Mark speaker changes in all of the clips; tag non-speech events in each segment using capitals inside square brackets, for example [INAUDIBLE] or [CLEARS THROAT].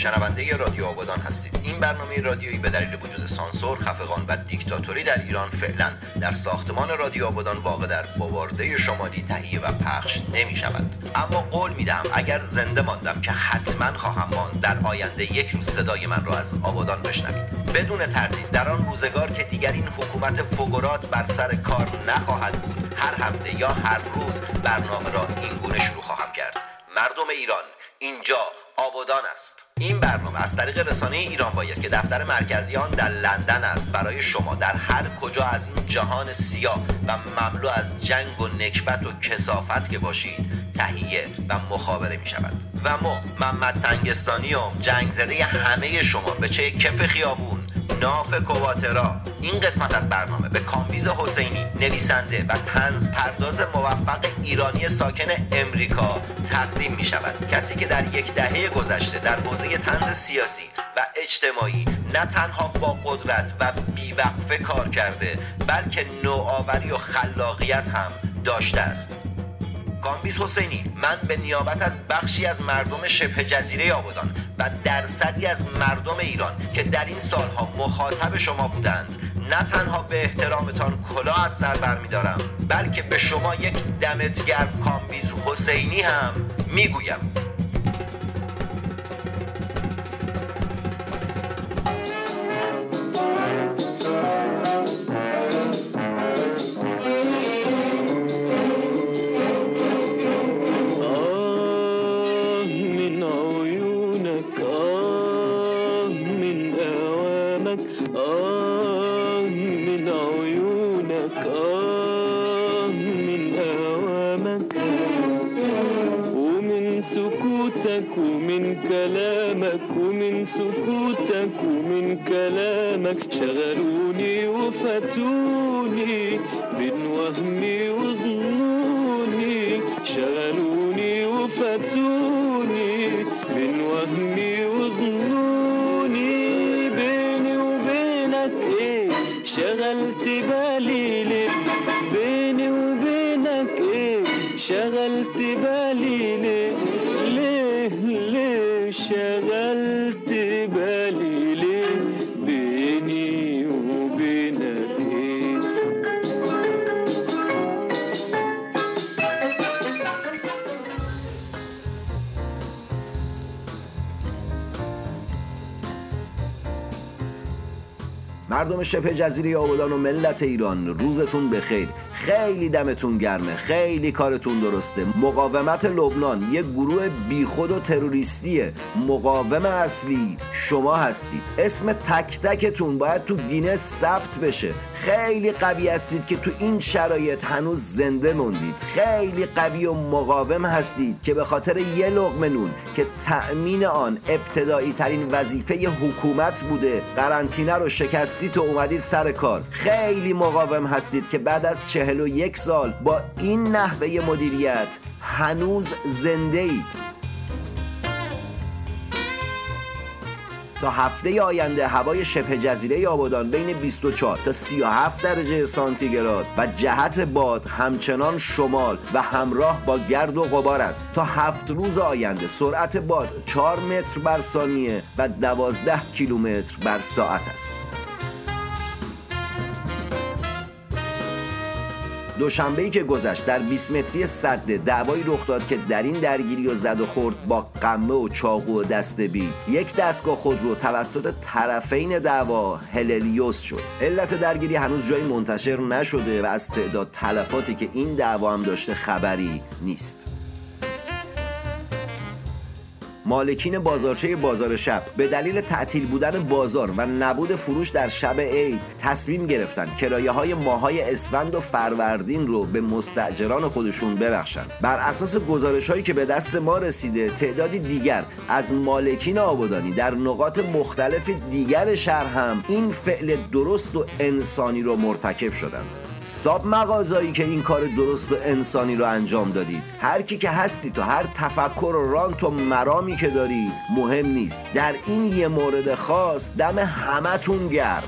Speaker 1: شنونده رادیو آبادان هستید. این برنامه رادیویی به دلیل وجود سانسور خفقان و دیکتاتوری در ایران فعلا در ساختمان رادیو آبادان واقع در بوارده شمالی تهیه و پخش نمی شود اما قول میدم اگر زنده ماندم که حتما خواهم ماند در آینده یک روز صدای من را از آبادان بشنوید. بدون تردید در آن روزگار که دیگر این حکومت فوگورات بر سر کار نخواهد بود هر هفته یا هر روز برنامه را این گونه شروع خواهم کرد. مردم ایران اینجا آبادان است. این برنامه از طریق رسانه ایران باید که دفتر مرکزی آن در لندن است. برای شما در هر کجا از این جهان سیاه و مملو از جنگ و نکبت و کسافت که باشید تهیه و مخابره می شود. و ما محمد تنگستانی و جنگ زده همه شما به چه کف خیابون ناف کواترا. این قسمت از برنامه به کامبیز حسینی نویسنده و تنز پرداز موفق ایرانی ساکن امریکا تقدیم می شود کسی که در یک دهه گذشته در حوزه تنز سیاسی و اجتماعی نه تنها با قدرت و بیوقفه کار کرده بلکه نوآوری و خلاقیت هم داشته است. کامبیز حسینی من به نیابت از بخشی از مردم شبه جزیره آبادان و درصدی از مردم ایران که در این سالها مخاطب شما بودند نه تنها به احترامتان کلاه از سر برمیدارم بلکه به شما یک دمت گرم کامبیز حسینی هم می‌گویم.
Speaker 2: مردم شبه جزیره آبادان و ملت ایران روزتون بخیر. خیلی دمتون گرمه خیلی کارتون درسته. مقاومت لبنان یه گروه بیخود و تروریستیه. مقاوم اصلی شما هستید. اسم تک تکتون باید تو گینه ثبت بشه. خیلی قوی هستید که تو این شرایط هنوز زنده موندید. خیلی قوی و مقاوم هستید که به خاطر یه لغمه نون که تأمین آن ابتدایی ترین وظیفه حکومت بوده قرنطینه رو شکستید و اومدید سر کار. خیلی مقاوم هستید که بعد از چه 41 سال با این نحوه مدیریت هنوز زنده اید تا هفته آینده هوای شبه جزیره آبادان بین 24 تا 37 درجه سانتیگراد و جهت باد همچنان شمال و همراه با گرد و غبار است. تا هفت روز آینده سرعت باد 4 متر بر ثانیه و 12 کیلومتر بر ساعت است. دوشنبه که گذشت در 20 متری صد دعوایی رخ داد که در این درگیری و زد و خورد با قمه و چاقو و دست بی. یک دستگاه خودرو توسط طرفین دعوا هللیوس شد. علت درگیری هنوز جایی منتشر نشده و از تعداد تلفاتی که این دعوا هم داشته خبری نیست. مالکین بازارچه بازار شب. به دلیل تعطیل بودن بازار و نبود فروش در شب عید تصمیم گرفتن کرایه های ماهای اسفند و فروردین رو به مستاجران خودشون ببخشند. بر اساس گزارش هایی که به دست ما رسیده تعدادی دیگر از مالکین آبادانی در نقاط مختلف دیگر شهر هم این فعل درست و انسانی رو مرتکب شدند. ساب مغازایی که این کار درست و انسانی رو انجام دادید. هر کی که هستید و هر تفکر و رانت و مرامی که دارید مهم نیست. در این یه مورد خاص دم همتون گرم.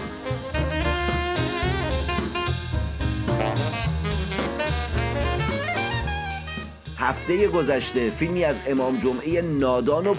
Speaker 2: هفته گذشته فیلمی از امام جمعه نادان و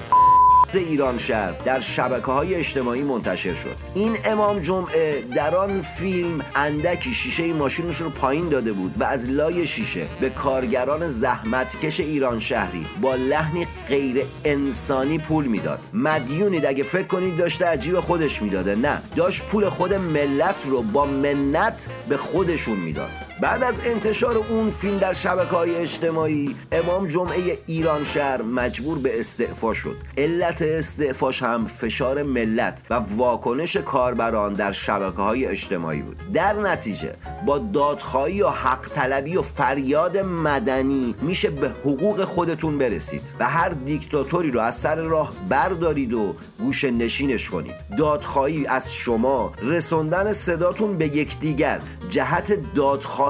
Speaker 2: ایران شهر در شبکه های اجتماعی منتشر شد. این امام جمعه در آن فیلم اندکی شیشه ماشینش رو پایین داده بود و از لای شیشه به کارگران زحمتکش ایران شهری با لحنی غیر انسانی پول می‌داد. مدیونید اگه فکر کنید داشته عجیب خودش می‌داده. نه داشت پول خود ملت رو با منت به خودشون می‌داد. بعد از انتشار اون فیلم در شبکه های اجتماعی امام جمعه ایران شهر مجبور به استعفا شد. علت استعفاش هم فشار ملت و واکنش کاربران در شبکه های اجتماعی بود. در نتیجه با دادخواهی و حق طلبی و فریاد مدنی میشه به حقوق خودتون برسید و هر دیکتاتوری رو از سر راه بردارید و گوش نشینش کنید. دادخواهی از شما رسوندن صداتون به یکدیگر جهت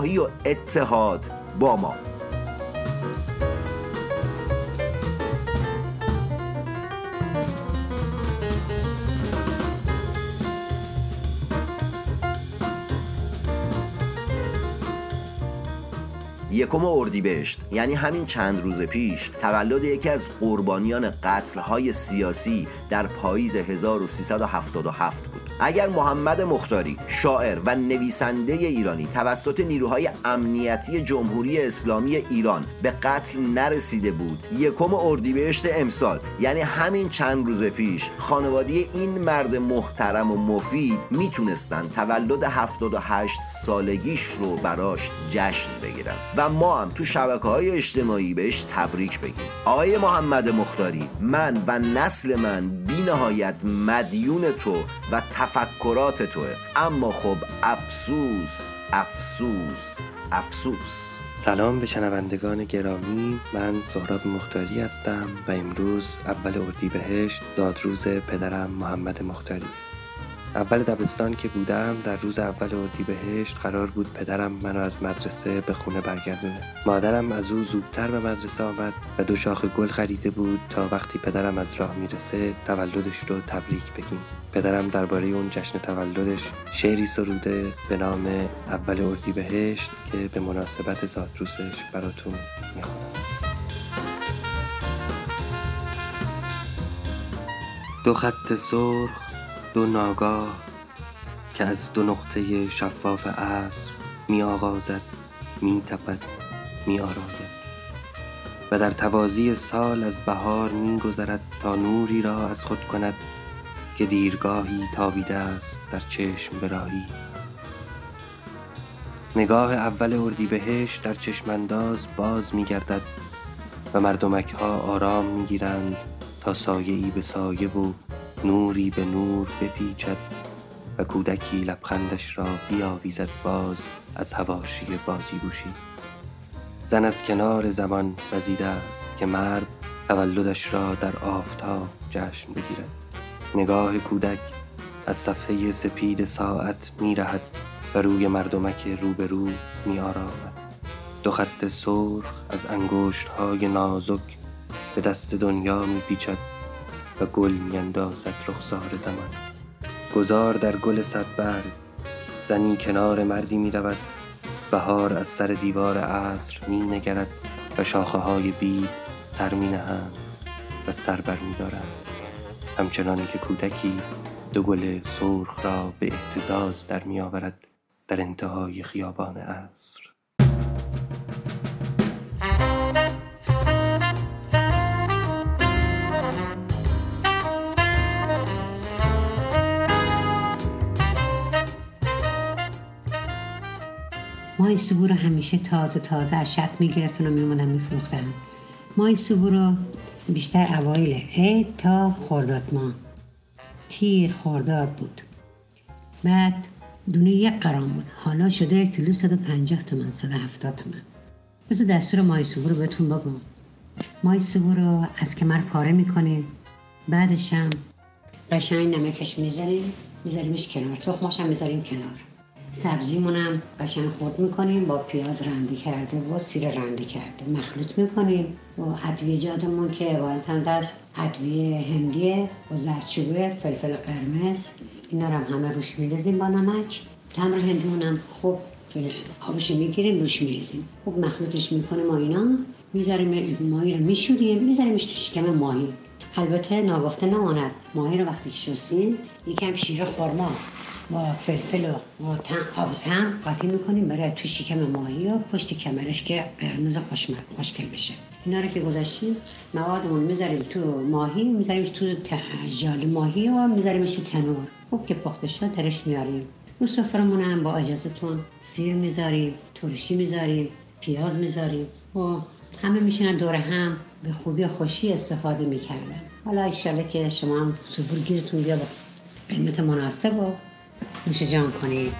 Speaker 2: دادخواهی و اتحاد با ما. یکم اردیبهشت یعنی همین چند روز پیش تولد یکی از قربانیان قتلهای سیاسی در پاییز 1377 بود. اگر محمد مختاری شاعر و نویسنده ایرانی توسط نیروهای امنیتی جمهوری اسلامی ایران به قتل نرسیده بود یکم اردیبهشت امسال یعنی همین چند روز پیش خانواده این مرد محترم و مفید می‌تونستن تولد 78 سالگیش رو براش جشن بگیرن و ما هم تو شبکه های اجتماعی بهش تبریک بگیم. آقای محمد مختاری من و نسل من بی نهایت مدیون تو و تفکرات توه. اما خب افسوس افسوس افسوس.
Speaker 3: سلام به شنوندگان گرامی. من سهراب مختاری هستم و امروز اول اردیبهشت زادروز پدرم محمد مختاری است. اول دبستان که بودم در روز اول اردیبهشت قرار بود پدرم منو از مدرسه به خونه برگردونه. مادرم از او زودتر به مدرسه آمد و دو شاخ گل خریده بود تا وقتی پدرم از راه می‌رسه تولدش رو تبریک بگیم. پدرم درباره اون جشن تولدش شعری سروده به نام اول اردیبهشت که به مناسبت زادروزش براتون می‌خونم. دو خط سرخ دو ناگاه که از دو نقطه شفاف عصر می آغازد می تپد می آراید و در توازی سال از بهار می گذرد تا نوری را از خود کند که دیرگاهی تابیده است در چشم براهی نگاه اول اردیبهشت در چشمانداز باز می گردد و مردمک ها آرام می گیرند تا سایه ای به سایه و نوری به نور بپیچد و کودکی لبخندش را بیاویزد باز از هواشی بازیگوشی. زن از کنار زمان وزیده است که مرد تولدش را در آفتاب جشن بگیرد. نگاه کودک از صفحه سپید ساعت می رهد و روی مردمک روبرو می آرامد دو خط سرخ از انگشت های نازک به دست دنیا می پیچد گل میاندازد رخسار زمان. گذار در گل صد برگ زنی کنار مردی می رود بهار از سر دیوار عصر می نگرد و شاخه های بید سر می نهند و سر بر می دارند همچنان که کودکی دو گل سرخ را به احتزاز در می آورد در انتهای خیابان عصر.
Speaker 4: مای سبو رو همیشه تازه تازه از شب می‌گرفتن و میمونن میفروختن مای سبو رو بیشتر اوایل عید تا خورداد ما تیر خورداد بود. بعد دونه یک قرام بود. حالا شده کیلو 150 تومن 170 تومن. بذار دستور مای سبو رو بهتون بگم. مای سبو رو از کمر پاره می‌کنین بعدش هم قشنگ نمکش می‌ذاریم. میذاریمش کنار. تخماش هم می‌ذاریم کنار. سبزیمونم قشنگ خورد می‌کنیم با پیاز رنده کرده و سیر رنده کرده. مخلوط می‌کنیم. و ادویجاتمون که عبارتند از ادویه هندیه و زردچوبه فلفل قرمز. اینا رو هم همه روش میریزیم با نمک. تمر هندیمونم خوب آبش می‌گیریم روش میریزیم. خوب مخلوطش می‌کنیم و اینا. می‌ذاریم ماهی رو میشوریم. میذاریمش تو شکم ماهی. البته ناگفته نماند. ماهی رو وقتی که شستین یکم شیر خورما با فلفل و با آب تن قاطی می‌کنیم. برای تو شکم ماهی و پشت کمرش که قرمز خوشگل بشه. اینا رو که گذاشتیم موادمون می‌ذاریم تو ماهی می‌ذاریم تو ژال ماهی و می‌ذاریم تو تنور. خوب که پخته شد درش میاریم رو سفرمون هم با اجازهتون سیر می‌ذاریم ترشی می‌ذاریم پیاز می‌ذاریم. و همه میشنن دور هم به خوبی خوشی استفاده می‌کردن. حالا ایشالله که شما هم سفور گیرتون بیا با قیمت مناسب و 你是这样考虑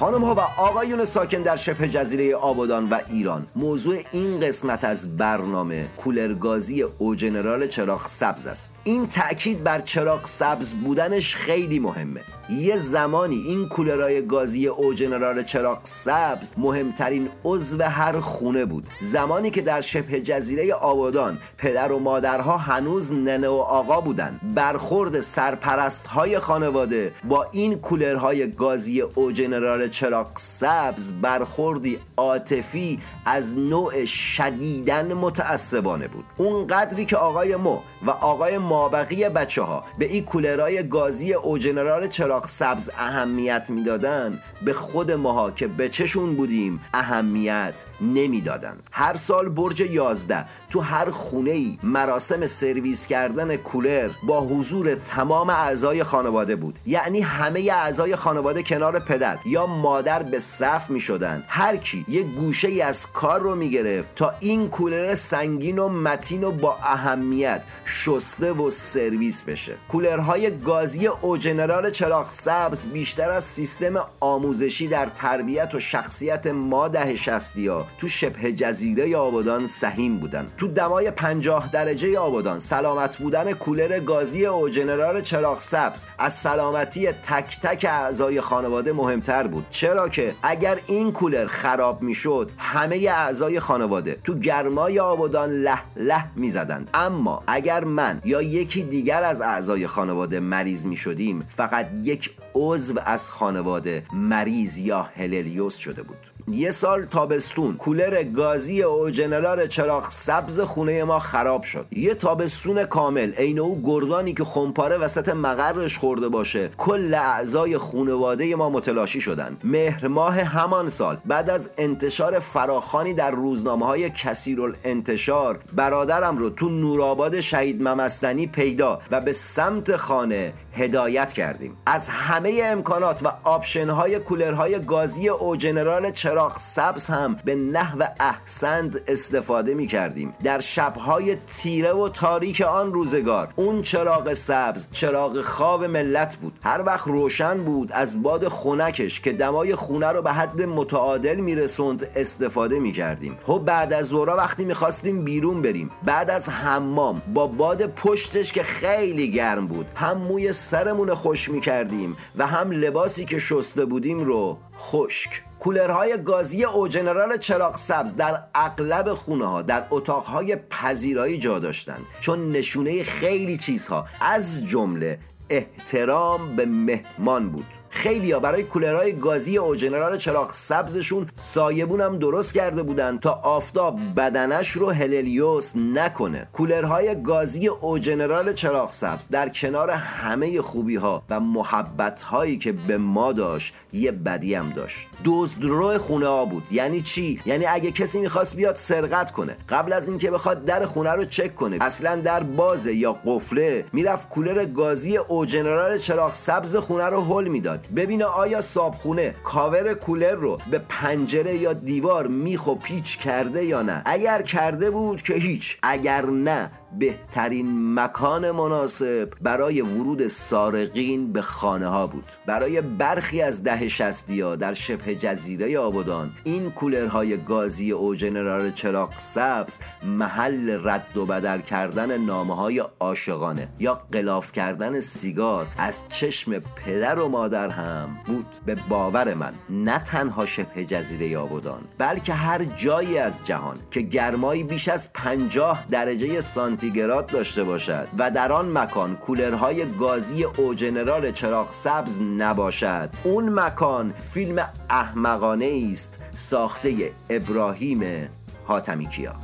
Speaker 2: خانم ها و آقایون ساکن در شبه جزیره آبادان و ایران موضوع این قسمت از برنامه کولرگازی او جنرال چراغ سبز است. این تأکید بر چراغ سبز بودنش خیلی مهمه. یه زمانی این کولرهای گازی او جنرال چراغ سبز مهمترین عضو هر خونه بود. زمانی که در شبه جزیره آبادان پدر و مادرها هنوز ننه و آقا بودن برخورد سرپرست های خانواده با این کولرهای گازی او جنرال چراغ سبز برخوردی عاطفی از نوع شدیدن متعصبانه بود. اون قدری که آقای مو و آقای مابقی بچه ها به این کولرهای گازی او جنرال چراغ سبز اهمیت می‌دادن به خود ماها که بچشون بودیم اهمیت نمی‌دادن. هر سال برج 11 تو هر خونه ای مراسم سرویس کردن کولر با حضور تمام اعضای خانواده بود. یعنی همه اعضای خانواده کنار پدر یا مادر به صف می شدن هر کی یه گوشه ای از کار رو می گرفت تا این کولر سنگین و متین و با اهمیت شسته و سرویس بشه. کولرهای گازی او جنرال چراغ سبز بیشتر از سیستم آموزشی در تربیت و شخصیت ما ده شستی ها تو شبه جزیره آبادان سهیم بودن. تو دمای 50 درجه آبادان سلامت بودن کولر گازی او جنرال چراغ سبز از سلامتی تک تک اعضای خانواده مهمتر بود. چرا که اگر این کولر خراب می‌شد همه اعضای خانواده تو گرمای آبادان له له می‌زدند. اما اگر من یا یکی دیگر از اعضای خانواده مریض می شدیم فقط یک عضو از خانواده مریض یا هللیوس شده بود. یه سال تابستون. کولر گازی O General چراغ سبز خونه ما خراب شد. یه تابستون کامل. عین او گردانی که خمپاره وسط مقرش خورده باشه. کل اعضای خانواده ما متلاشی شدن مهر ماه همان سال. بعد از انتشار فراخوانی در روزنامه های کثیر انتشار برادرم رو تو نورآباد شهید ممسنی پیدا و به سمت خانه هدایت کردیم. از همه امکانات و option های کولرهای گازی O General چراغ سبز هم به نحو احسند استفاده می کردیم. در شبهای تیره و تاریک آن روزگار اون چراغ سبز چراغ خواب ملت بود. هر وقت روشن بود از باد خونکش که دمای خونه رو به حد متعادل میرسوند استفاده می کردیم. خب بعد از ظهرا وقتی می‌خواستیم بیرون بریم. بعد از حمام با باد پشتش که خیلی گرم بود هم موی سرمون خوش می کردیم و هم لباسی که شسته بودیم رو خشک. کولرهای گازی او جنرال چراغ سبز در اغلب خونه ها در اتاقهای پذیرایی جا داشتند. چون نشونه خیلی چیزها از جمله احترام به مهمان بود. خیلی ها برای کولرهای گازی او جنرال چراغ سبزشون سایبون هم درست کرده بودن تا آفتاب بدنش رو هللیوس نکنه. کولرهای گازی او جنرال چراغ سبز در کنار همه خوبی ها و محبت هایی که به ما داشت یه بدی هم داشت. دزدرو خونه ها بود. یعنی چی؟ یعنی اگه کسی می‌خواست بیاد سرقت کنه. قبل از اینکه بخواد در خونه رو چک کنه. اصلا در بازه یا قفله می‌رفت کولر گازی او جنرال چراغ سبز خونه رو هل می‌داد. ببینه آیا صابخونه کاور کولر رو به پنجره یا دیوار میخ و پیچ کرده یا نه. اگر کرده بود که هیچ اگر نه بهترین مکان مناسب برای ورود سارقین به خانه ها بود. برای برخی از ده شستی ها در شبه جزیره آبادان این کولرهای گازی او جنرال چراغ سبز محل رد و بدل کردن نامه های عاشقانه یا قلاف کردن سیگار از چشم پدر و مادر هم بود. به باور من نه تنها شبه جزیره آبادان بلکه هر جایی از جهان که گرمایی بیش از 50 درجه سانتیگراد داشته باشد و در آن مکان کولرهای گازی او جنرال چراغ سبز نباشد. اون مکان فیلم احمقانه است ساخته ابراهیم حاتمی کیا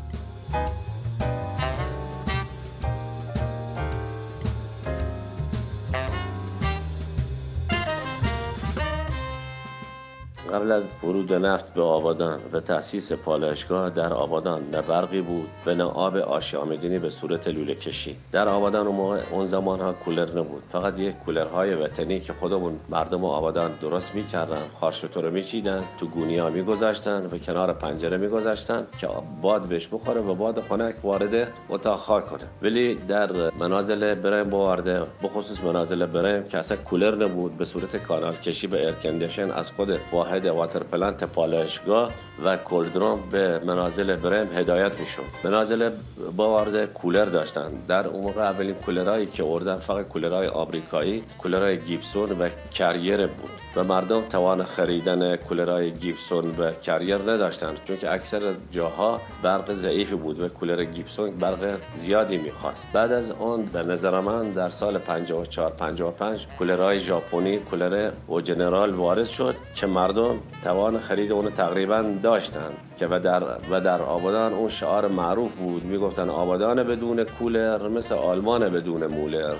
Speaker 5: قبل از ورود نفت به آبادان و تأسیس پالایشگاه در آبادان نه برقی بود و نه آب آشامیدنی به صورت لوله کشی. در آبادان اون, اون زمان ها کولر نبود. فقط یک کولرهای وطنی که خودمون مردم آبادان درست می‌کردن خارشتو رو میچیدن تو گونی ها میگذاشتن و کنار پنجره میگذاشتن که باد بهش بخوره و باد خنک وارد اتاق خاک کنه. ولی در منازل برم بوارده بخصوص منازل برم که اصلا کولر نبود به صورت کانال کشی به air condition از خود واحد water plant پالایشگاه و cold room به منازل برم هدایت میشد منازل باورده کولر داشتن. در اون موقع اولین کولرهایی که آوردن فقط کولرهای آمریکایی کولرهای Gibson و Carrier بود. و مردم توان خریدن کولرهای Gibson و Carrier نداشتن چون که اکثر جاها برق ضعیفی بود و کولر Gibson برق زیادی می‌خواست. بعد از اون به نظر من در سال 54 55 کولرهای ژاپنی کولر و جنرال وارد شد که مردم توان خرید اون تقریبا داشتن که و در و در آبادان اون شعار معروف بود. می‌گفتن آبادان بدون کولر مثل آلمان بدون مولر.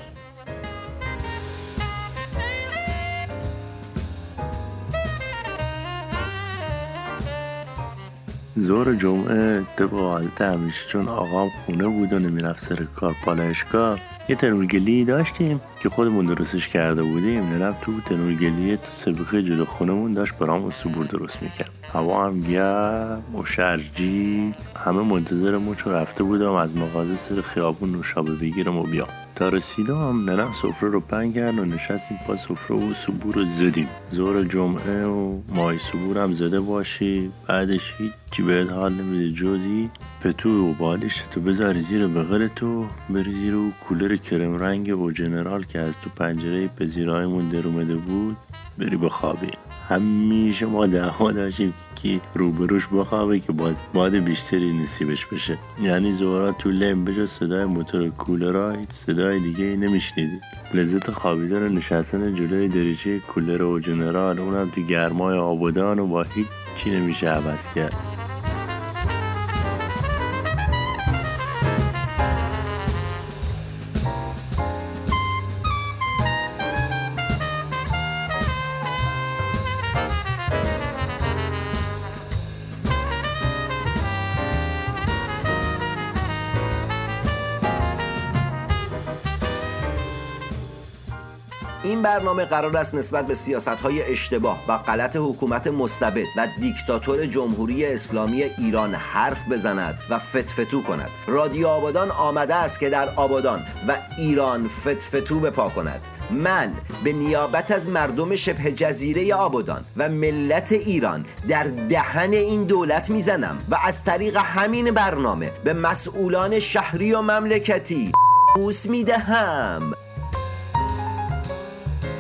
Speaker 6: زور جمعه طبق حالت همیشه چون آقام خونه بود و نمی‌رفت سر کار پالایشگاه یه تنورگلی داشتیم که خودمون درستش کرده بودیم. نرم تو تنورگلی تو سبخه جلو خونمون داشت برام صبور درست می‌کرد. هوا هم گرم و شرجی همه منتظر چون رفته بودم از مغازه سر خیابون نوشابه بگیرم و بیام. تا رسیدم ننم سفره رو پنگ کرد و نشستیم با سفره و صبور رو زدیم. زور جمعه و مای صبور هم زده باشی بعدش هیچی بهت حال نمیده جزی پتو و بالش تو بذاری زیر بغل تو بری زیر و کولر کرم رنگ و جنرال که از تو پنجره پذیرایمون در اومده بود بری بخوابی. همیشه ما دعوا داشتیم که روبروش بخوابه که باد, باد بیشتری نصیبش بشه. یعنی زورا تو لیم بجا صدای موتور کولرها هیچ صدای دیگه نمیشنیدی لذت خوابیدن نشستن جلوی دریچه کولر و جنرال اونم تو گرمای آبادان و با هیچ چی نمیشه عوض کرد.
Speaker 2: برنامه قرار است نسبت به سیاست های اشتباه و غلط حکومت مستبد و دیکتاتور جمهوری اسلامی ایران حرف بزند و فتفتو کند. رادیو آبادان آمده است که در آبادان و ایران فتفتو بپا کند. من به نیابت از مردم شبه جزیره آبادان و ملت ایران در دهن این دولت می‌زنم و از طریق همین برنامه به مسئولان شهری و مملکتی بوس می‌دهم.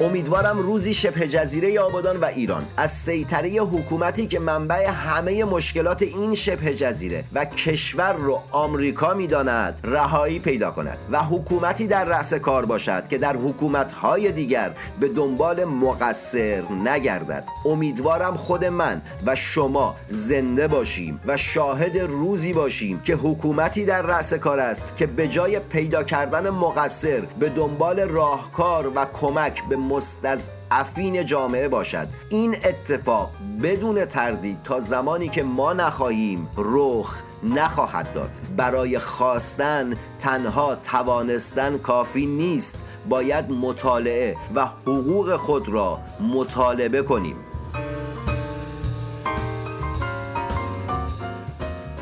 Speaker 2: امیدوارم روزی شبه جزیره آبادان و ایران. از سیطره حکومتی که منبع همه مشکلات این شبه جزیره و کشور رو آمریکا می‌داند رهایی پیدا کند و حکومتی در رأس کار باشد که در حکومتهای دیگر به دنبال مقصر نگردد. امیدوارم خود من و شما زنده باشیم و شاهد روزی باشیم که حکومتی در رأس کار است که به جای پیدا کردن مقصر به دنبال راهکار و کمک به مستضعفین جامعه باشد. این اتفاق بدون تردید تا زمانی که ما نخواهیم رخ نخواهد داد. برای خواستن تنها توانستن کافی نیست. باید مطالعه و حقوق خود را مطالبه کنیم.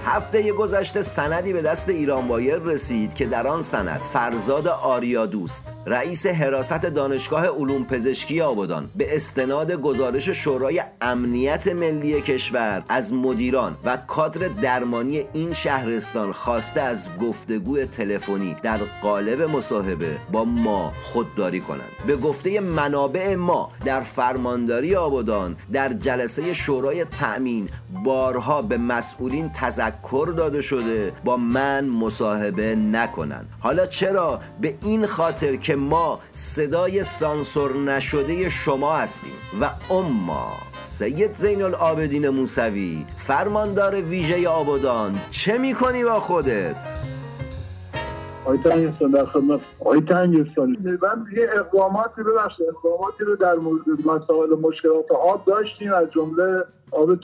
Speaker 2: هفته گذشته سندی به دست ایران وایر رسید که در آن سند فرزاد آریا دوست رئیس حراست دانشگاه علوم پزشکی آبادان به استناد گزارش شورای امنیت ملی کشور از مدیران و کادر درمانی این شهرستان خواسته از گفتگوی تلفنی در قالب مصاحبه با ما خودداری کنند. به گفته منابع ما در فرمانداری آبادان در جلسه شورای تأمین بارها به مسئولین تذکر داده شده با من مصاحبه نکنند حالا چرا به این خاطر که ما صدای سانسور نشده شما هستیم و اما سید زین العابدین موسوی فرماندار ویژه آبادان چه می‌کنی با خودت؟
Speaker 7: آقای تنگستان در خدمت آقای من یه اقداماتی رو اقداماتی رو در مورد مسائل مشکلات آب داشتیم. از جمله آب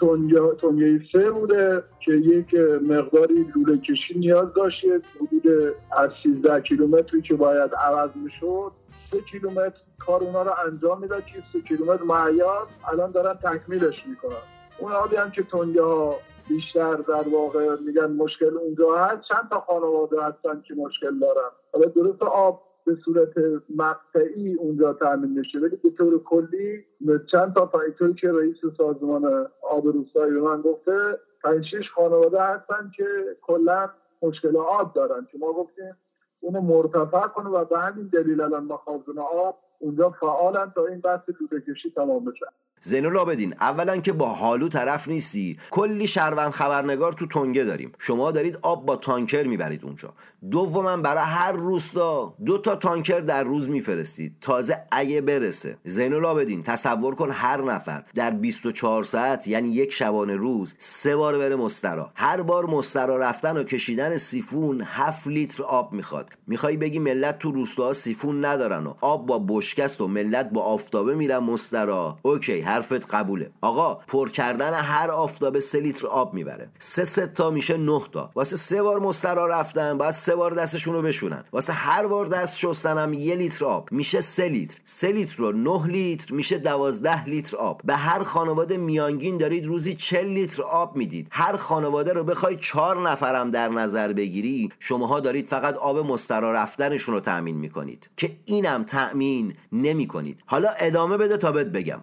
Speaker 7: تنگه سه بوده که یک مقداری لوله کشی نیاز داشت. حدود از 13 کیلومتری که باید عوض می‌شد. سه کیلومتر کار اونا رو انجام می‌داد. که سه کیلومتر معیار الان دارن تکمیلش می‌کنن. اون آبی هم که تنگه ها بیشتر در واقع میگن مشکل اونجا هست. چند تا خانواده هستن که مشکل دارن. حالا درست آب به صورت مقطعی اونجا تامین میشه ولی به طور کلی چند تا طوری که رئیس سازمان آب روستایی به من گفته پنج شش خانواده هستن که کلا مشکل آب دارن. که ما گفتیم اونو مرتفع کنه و به همین دلیل الان مخازن آب اونجا فعالن تا این بحث دوده کشی تمام بشه.
Speaker 2: زین العابدین اولا که با حالو طرف نیستی. کلی شهروند خبرنگار تو تنگه داریم. شما دارید آب با تانکر می‌برید اونجا. دوما برای هر روستا دو تا تانکر در روز میفرستید. تازه اگه برسه. زین العابدین تصور کن هر نفر در 24 ساعت یعنی یک شبانه روز سه بار بره مستراح. هر بار مستراح رفتن و کشیدن سیفون 7 لیتر آب می‌خواد. می‌خوای بگی ملت تو روستاها سیفون ندارن و آب با بشکه‌ست و ملت با آفتابه میرن مستراح. اوکی حرفت قبوله. آقا پر کردن هر آفتابه سه لیتر آب می‌بره. سه سه تا میشه نه تا. واسه سه بار مستراح رفتن باید سه بار دستشون رو بشورن. واسه هر بار دست شستنم یه لیتر آب. میشه سه لیتر. سه لیتر رو نه لیتر میشه دوازده لیتر آب. به هر خانواده میانگین دارید روزی چل لیتر آب می‌دید. هر خانواده رو بخوای چهار نفرم در نظر بگیری شماها دارید فقط آب مسترا رفتنشون رو تأمین می‌کنید. که اینم تأمین نمی‌کنید. حالا ادامه بده تا بهت بگم.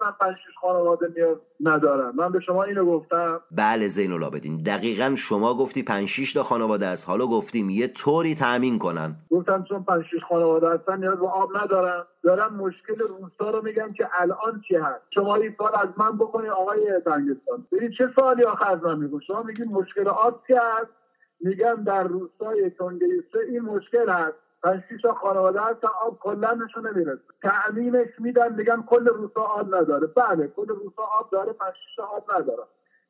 Speaker 7: نگفتم پنج خانواده نیاز ندارن من به شما اینو گفتم.
Speaker 2: بله زین العابدین. دقیقا شما گفتی 5 تا خانواده است. حالا گفتیم یه طوری تامین کنن.
Speaker 7: گفتم چون 5 خانواده هستن نیاز به آب ندارن دارن مشکل روستا رو میگن که الان چی هست؟ شما این سال از من بکنید آقای تنگستان ببین چه سوالی آخر از من میگو شما میگین مشکل آب چی هست. میگم در روستای تنگه این مشکل هست. پنج تا خانواده هستن آب کلا نشون نمی‌رسه تعمیمش میدن میگن کل روسا آب نداره. بله کل روسا آب داره پنج آب نداره.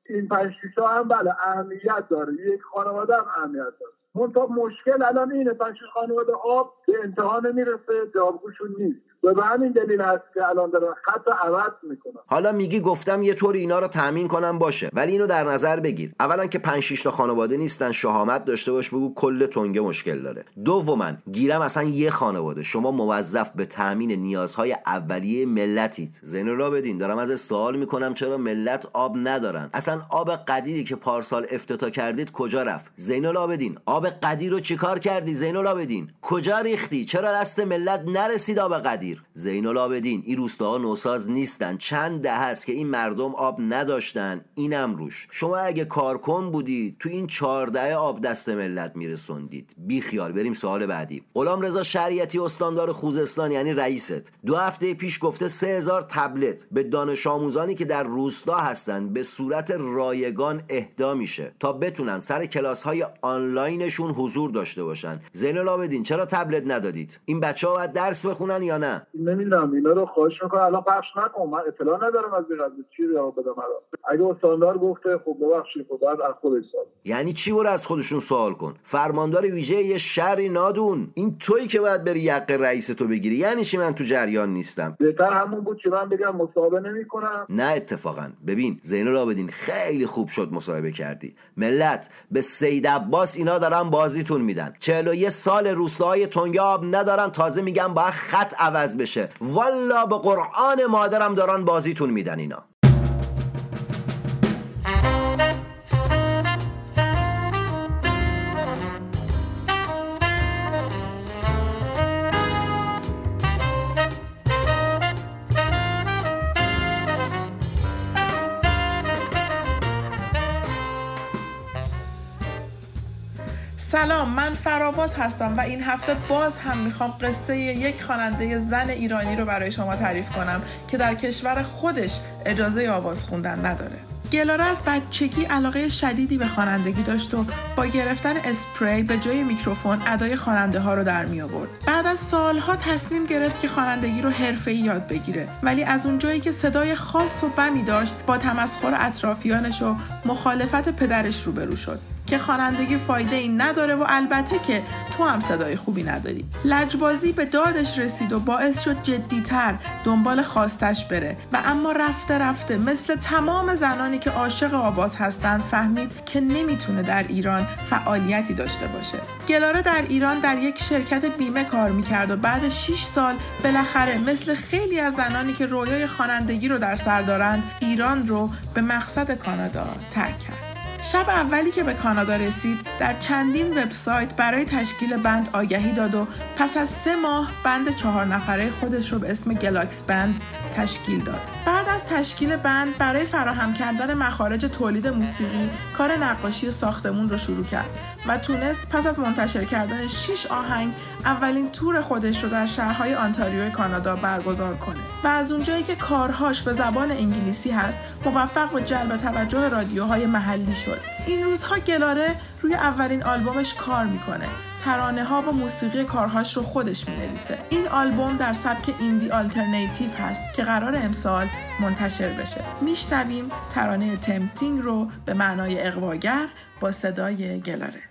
Speaker 7: این پنج هم بله اهمیت داره. یک خانواده هم اهمیت داره. منتها مشکل الان اینه پنج خانواده آب به انتها نمی‌رسه جوابگوشون نیست. و به همین دلیل هست که الان دارن خط عوض می‌کنن
Speaker 2: حالا میگی گفتم یه طور اینا رو تامین کنم باشه ولی اینو در نظر بگیر. اولا که 5 تا خانواده نیستن شهامت داشته باش بگو کل تنگه مشکل داره. دوما گیرم اصلا یه خانواده. شما موظف به تامین نیازهای اولیه ملتید زین را بدین دارم از سوال می‌کنم چرا ملت آب ندارن؟ اصلا آب قدیری که پارسال افتتاح کردید کجا رفت؟ زین العابدین آب قدیر رو چیکار کردی؟ زین العابدین کجا ریختی؟ چرا دست ملت نرسید آب قدیر؟ دیر زین العابدین این روستاها نوساز نیستن. چند ده هست که این مردم آب نداشتن. اینم روش. شما اگه کارکن بودید تو این چهارده آب دست ملت میرسوندید. بی خیال بریم سوال بعدی. غلام رضا شریعتی استاندار خوزستان یعنی رئیست. دو هفته پیش گفته سه هزار تبلت به دانش آموزانی که در روستا هستن به صورت رایگان اهدا میشه تا بتونن سر کلاس های آنلاینشون حضور داشته باشن. زین العابدین چرا تبلت ندادید؟ این بچه ها باید درس بخونن یا نه؟
Speaker 7: نمی‌دونم اینا رو خواهش می‌کنم. الان پخش نکن. من اطلاع ندارم از این قضیه. چی رو بدم الان؟ اگه استاندار گفته خب ببخشید. خب بعد از خودش سوال
Speaker 2: یعنی چی برو از خودشون سوال کن؟ فرماندار ویژه یه شهری نادون. این تویی که باید بری یقه رئیس تو بگیری. یعنی چی من تو جریان نیستم؟
Speaker 7: بهتر همون بود که من بگم مصاحبه نمی‌کنم.
Speaker 2: نه اتفاقا. ببین زین بدین خیلی خوب شد مصاحبه کردی. ملت به سید عباس اینا دارن بازیتون میدن. 41 سال روستاهای تنگه آب ندارن. تازه میگن با خط عوض بشه. والا به قرآن مادرم دارن بازیتون میدن اینا.
Speaker 8: سلام من فرابات هستم و این هفته باز هم می‌خوام قصه یک خواننده زن ایرانی رو برای شما تعریف کنم که در کشور خودش اجازه آواز خوندن نداره گلاره از بچگی علاقه شدیدی به خوانندگی داشت و با گرفتن اسپری به جای میکروفون ادای خواننده ها رو در می آورد. بعد از سالها تصمیم گرفت که خوانندگی رو حرفه‌ای یاد بگیره ولی از اونجایی که صدای خاص و بمی داشت با تمسخر اطرافیانش و مخالفت پدرش روبرو شد که خوانندگی فایده ای نداره و البته که تو هم صدای خوبی نداری. لجبازی به دادش رسید و باعث شد جدیتر دنبال خواستش بره. و اما رفته رفته مثل تمام زنانی که عاشق آواز هستند فهمید که نمی‌تونه در ایران فعالیتی داشته باشه. گلاره در ایران در یک شرکت بیمه کار می‌کرد و بعد 6 سال بالاخره مثل خیلی از زنانی که رویای خوانندگی رو در سر دارند ایران رو به مقصد کانادا ترک کرد. شب اولی که به کانادا رسید در چندین وبسایت برای تشکیل بند آگهی داد و پس از سه ماه بند چهار نفره خودش رو به اسم گلاکس بند تشکیل داد. از تشکیل بند برای فراهم کردن مخارج تولید موسیقی کار نقاشی ساختمون رو شروع کرد و تونست پس از منتشر کردن 6 آهنگ اولین تور خودش رو در شهرهای آنتاریو کانادا برگزار کنه. و از اونجایی که کارهاش به زبان انگلیسی هست موفق به جلب توجه رادیوهای محلی شد. این روزها گلاره روی اولین آلبومش کار می‌کنه. ترانه ها و موسیقی کارهاش رو خودش می نویسه. این آلبوم در سبک indie alternative هست که قرار امسال منتشر بشه. میشنویم ترانه Tempting رو به معنای اغواگر با صدای گلاره.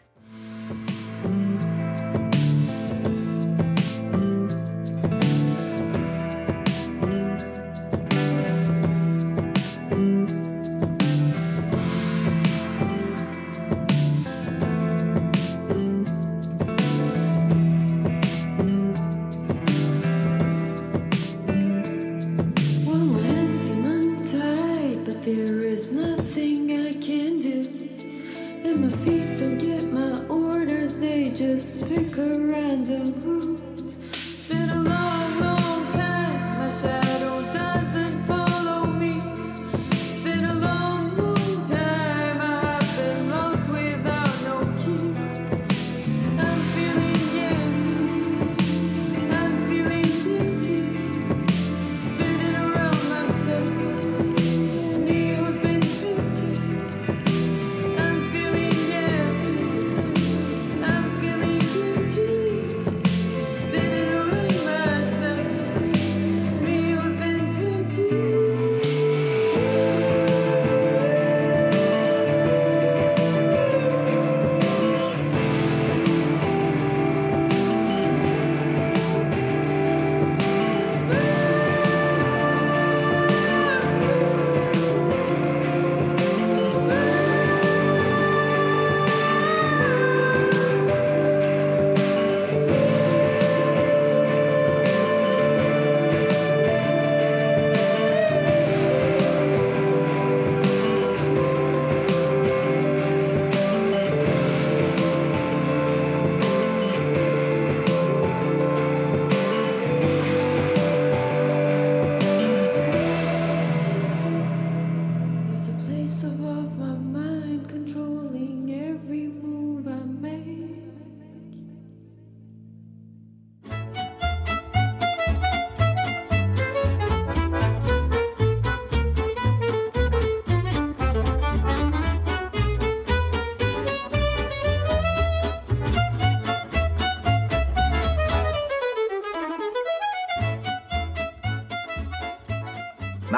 Speaker 9: And my feet don't get my orders, they just pick a random route.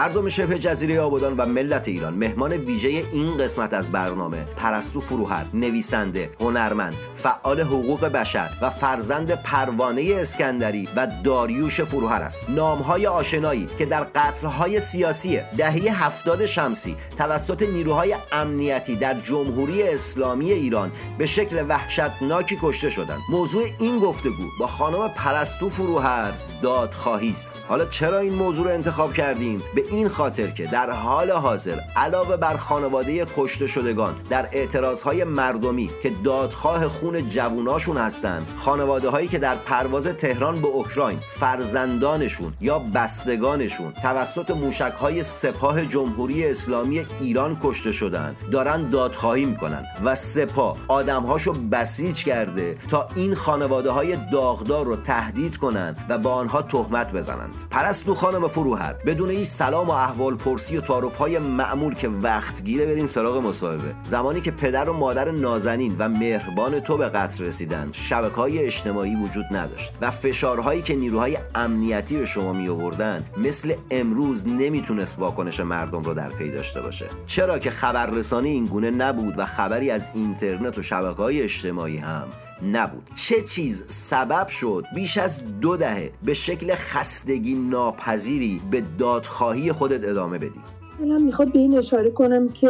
Speaker 2: مردم شبه جزیره آبادان و ملت ایران مهمان ویژه این قسمت از برنامه پرستو فروهر نویسنده هنرمند فعال حقوق بشر و فرزند پروانه اسکندری و داریوش فروهر است. نامهای آشنایی که در قتلهای سیاسی دهه هفتاد شمسی توسط نیروهای امنیتی در جمهوری اسلامی ایران به شکل وحشتناکی کشته شدند. موضوع این گفتگو با خانم پرستو فروهر دادخواهی است حالا چرا این موضوع رو انتخاب کردیم؟ به این خاطر که در حال حاضر علاوه بر خانواده کشته شدگان در اعتراضهای مردمی که دادخواه خون جووناشون هستن خانواده هایی که در پرواز تهران به اوکراین فرزندانشون یا بستگانشون توسط موشک های سپاه جمهوری اسلامی ایران کشته شدن دارن دادخواهی می‌کنن و سپاه آدمهاشو بسیج کرده تا این خانواده های داغدار رو تهدید کنند و با آنها تهمت بزنند. پرستو خانم فروهر بدون هیچ سلام و احوال پرسی و تعارف های معمول که وقت گیره بریم سراغ مصاحبه. زمانی که پدر و مادر نازنین و مهربان تو به قتل رسیدند شبکه های اجتماعی وجود نداشت و فشارهایی که نیروهای امنیتی به شما می آوردن مثل امروز نمی‌تونست واکنش مردم رو در پی داشته باشه. چرا که خبررسانی این گونه نبود و خبری از اینترنت و شبکه های اجتماعی هم نبود. چه چیز سبب شد؟ بیش از دو دهه به شکل خستگی ناپذیری به دادخواهی خودت ادامه بدی.
Speaker 10: من می‌خواد به این اشاره کنم که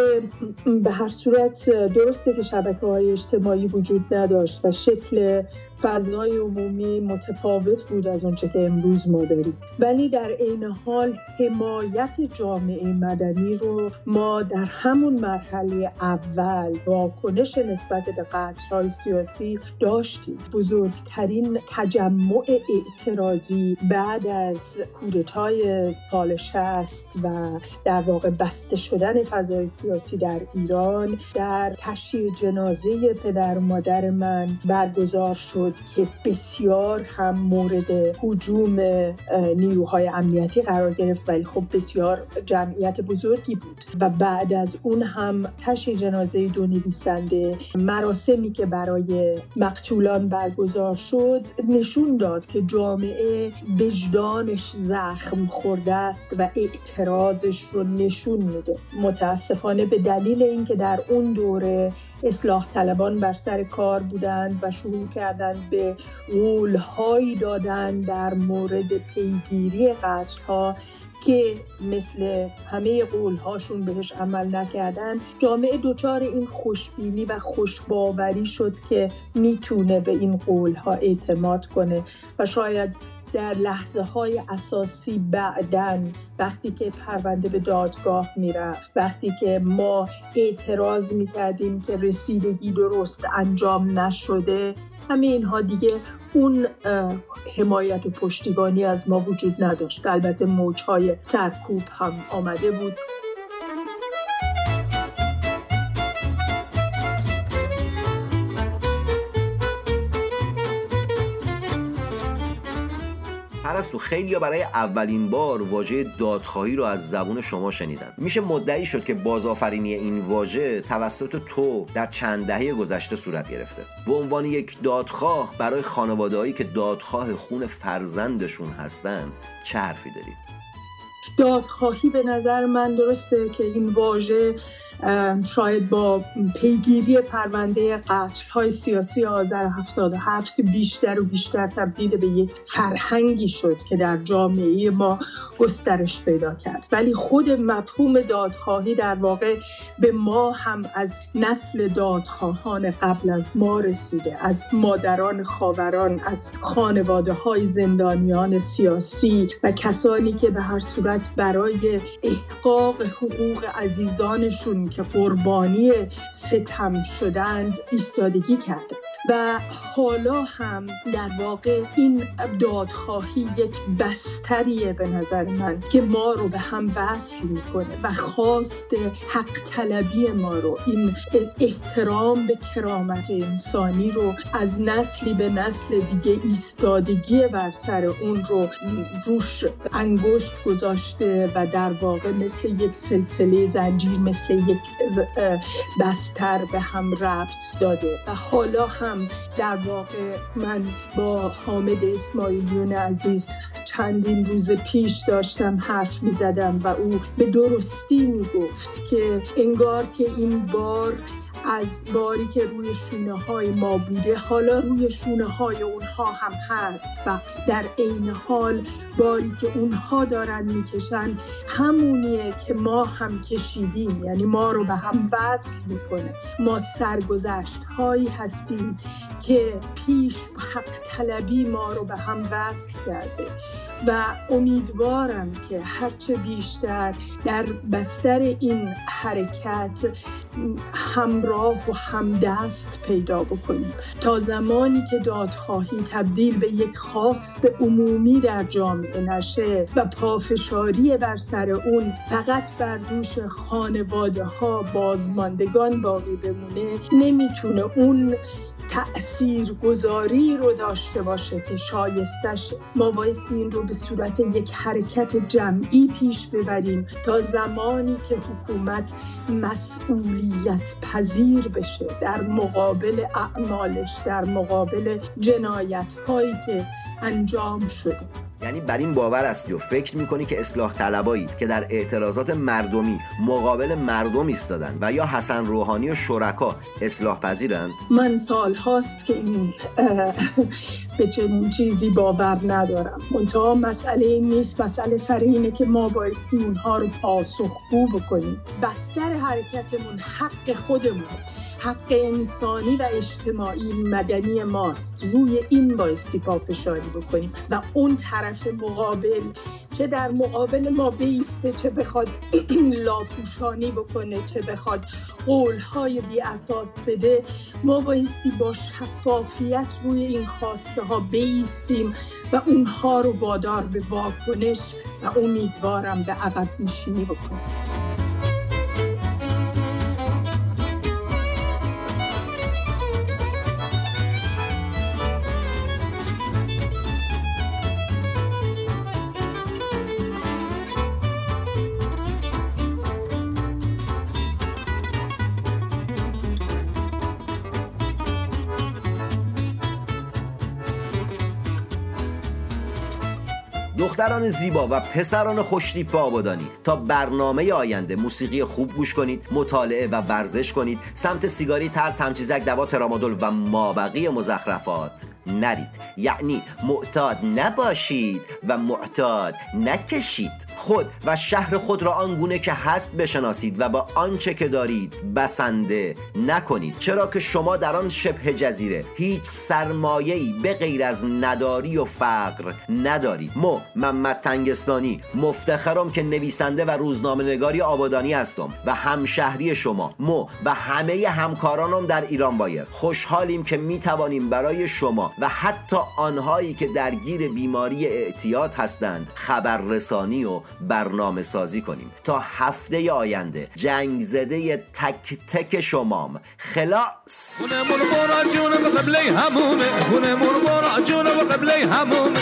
Speaker 10: به هر صورت درسته که شبکه های اجتماعی وجود نداشت و شکل فضای عمومی متفاوت بود از اونچه که امروز ما داریم. ولی در عین حال حمایت جامعه مدنی رو ما در همون مرحله اول واکنش نسبت به قتلهای سیاسی داشتیم. بزرگترین تجمع اعتراضی بعد از کودتای سال شست و در واقع بسته شدن فضای سیاسی در ایران در تشییع جنازه پدر و مادر من برگزار شد. که بسیار هم مورد حجوم نیروهای امنیتی قرار گرفت ولی خب بسیار جمعیت بزرگی بود. و بعد از اون هم تشی جنازه دو نویسنده مراسمی که برای مقتولان برگزار شد نشون داد که جامعه وجدانش زخم خورده است و اعتراضش رو نشون میده. متاسفانه به دلیل اینکه در اون دوره اصلاح طلبان بر سر کار بودند و شروع کردند به قولهایی دادن در مورد پیگیری قتلها که مثل همه قولهاشون بهش عمل نکردن. جامعه دچار این خوشبینی و خوشباوری شد که می‌تونه به این قولها اعتماد کنه و شاید در لحظه های اساسی بعدن وقتی که پرونده به دادگاه می‌رفت وقتی که ما اعتراض می‌کردیم که رسیدگی درست انجام نشده همه اینها دیگه اون حمایت و پشتیبانی از ما وجود نداشت. البته موجهای سرکوب هم آمده بود.
Speaker 2: پرستو خیلی برای اولین بار واژه دادخواهی رو از زبون شما شنیدن میشه مدعی شد که بازآفرینی این واژه توسط تو در چند دهه گذشته صورت گرفته. به عنوان یک دادخواه برای خانوادهایی که دادخواه خون فرزندشون هستن چه حرفی دارید؟
Speaker 10: دادخواهی به نظر من درسته که این واژه شاید با پیگیری پرونده قتل های سیاسی آذر 77 بیشتر و بیشتر تبدیل به یک فرهنگی شد که در جامعه ما گسترش پیدا کرد. ولی خود مفهوم دادخواهی در واقع به ما هم از نسل دادخواهان قبل از ما رسیده از مادران خاوران از خانواده های زندانیان سیاسی و کسانی که به هر صورت برای احقاق حقوق عزیزانشون که قربانی ستم شدند ایستادگی کرده و حالا هم در واقع این دادخواهی یک بستریه به نظر من که ما رو به هم وصل می‌کنه و خواست حق طلبی ما رو این احترام به کرامت انسانی رو از نسلی به نسل دیگه ایستادگی بر سر اون رو روش انگشت گذاشته و در واقع مثل یک سلسله زنجیر مثل یک بستر به هم ربط داده. و حالا هم در واقع من با حامد اسماعیلیون عزیز چندین روز پیش داشتم حرف می زدم و او به درستی می گفت که انگار که این بار از باری که روی شونه های ما بوده حالا روی شونه های اونها هم هست و در عین حال باری که اونها دارن می‌کشن همونیه که ما هم کشیدیم. یعنی ما رو به هم وصل می‌کنه. ما سرگذشت هایی هستیم که پیش حق طلبی ما رو به هم وصل کرده. و امیدوارم که هرچه بیشتر در بستر این حرکت هم همراه و همدست پیدا بکنیم. تا زمانی که دادخواهی تبدیل به یک خواست عمومی در جامعه نشه و پافشاری بر سر اون فقط بر دوش خانواده ها بازماندگان باقی بمونه نمی‌تونه اون تأثیر گذاری رو داشته باشه که شایستش ما بایستی این رو به صورت یک حرکت جمعی پیش ببریم تا زمانی که حکومت مسئولیت پذیر بشه در مقابل اعمالش در مقابل جنایت هایی که انجام شده.
Speaker 2: یعنی بر این باور هستی و فکر می‌کنی که اصلاح طلبایی که در اعتراضات مردمی مقابل مردم ایستادن و یا حسن روحانی و شرکا اصلاح پذیرند؟
Speaker 10: من سال هاست که این به چنین چیزی باور ندارم. منتها مسئله این نیست مسئله سر اینه که ما بایستی اونها رو پاسخگو بکنیم. بستر حرکتمون حق خودمون حق انسانی و اجتماعی مدنی ماست. روی این بایستی پافشاری بکنیم. و اون طرف مقابل چه در مقابل ما بیسته چه بخواد [CLEARS THROAT] لاپوشانی بکنه چه بخواد قولهای بی اساس بده ما بایستی با شفافیت روی این خواسته ها بیستیم و اونها رو وادار به واکنش و امیدوارم به عقب نشینی بکنیم.
Speaker 2: دختران زیبا و پسران خوشتیپ آبادانی. تا برنامه آینده موسیقی خوب گوش کنید مطالعه و ورزش کنید. سمت سیگاری تر تمچیزک دوا ترامادول و مابقی مزخرفات نرید. یعنی معتاد نباشید و معتاد نکشید. خود و شهر خود را آنگونه که هست بشناسید و با آنچه که دارید بسنده نکنید. چرا که شما در آن شبه جزیره هیچ سرمایه‌ای به غیر از نداری و فقر ندارید. مو محمد تنگستانی مفتخرم که نویسنده و روزنامه نگاری آبادانی هستم و همشهری شما مو و همه همکارانم در ایران بایر. خوشحالیم که می توانیم برای شما و حتی آنهایی که درگیر بیماری اعتیاد هستند خبررسانی و برنامه سازی کنیم. تا هفته آینده جنگ زده تک تک شمام. خلاص!
Speaker 11: قبله همومه.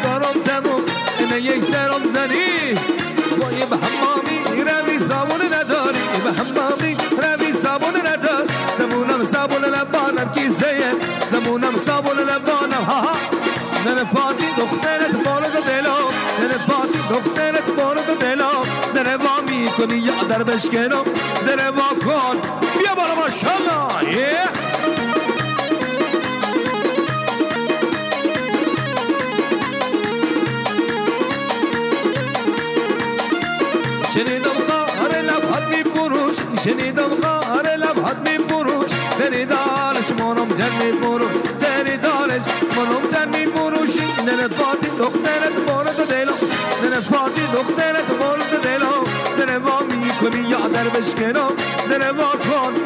Speaker 11: قبله همومه اینه یک سرم زنی. زنی وای به حمامی روی صابون نداری به حمامی روی صابون ندار زمونم صابون لبانم کیسه زمونم صابون لبانم. ها ها. نن پاتی دخترت بارد دلم نن پاتی دخترت بارد دلم در با می‌کنی یا در بشکنم؟ در با کن. بیا بالا ماشالله yeah. شنیدم خواهر لبحت می فروش شنیدم خواهر لبحت می فروش بری دارش منم جن می فروش تری دارش منم جن می فروشی نن پاتی دخترت مورد دلم نن پاتی دخترت مورد دلم در با می کنی یا در بشکنم در با کن آخه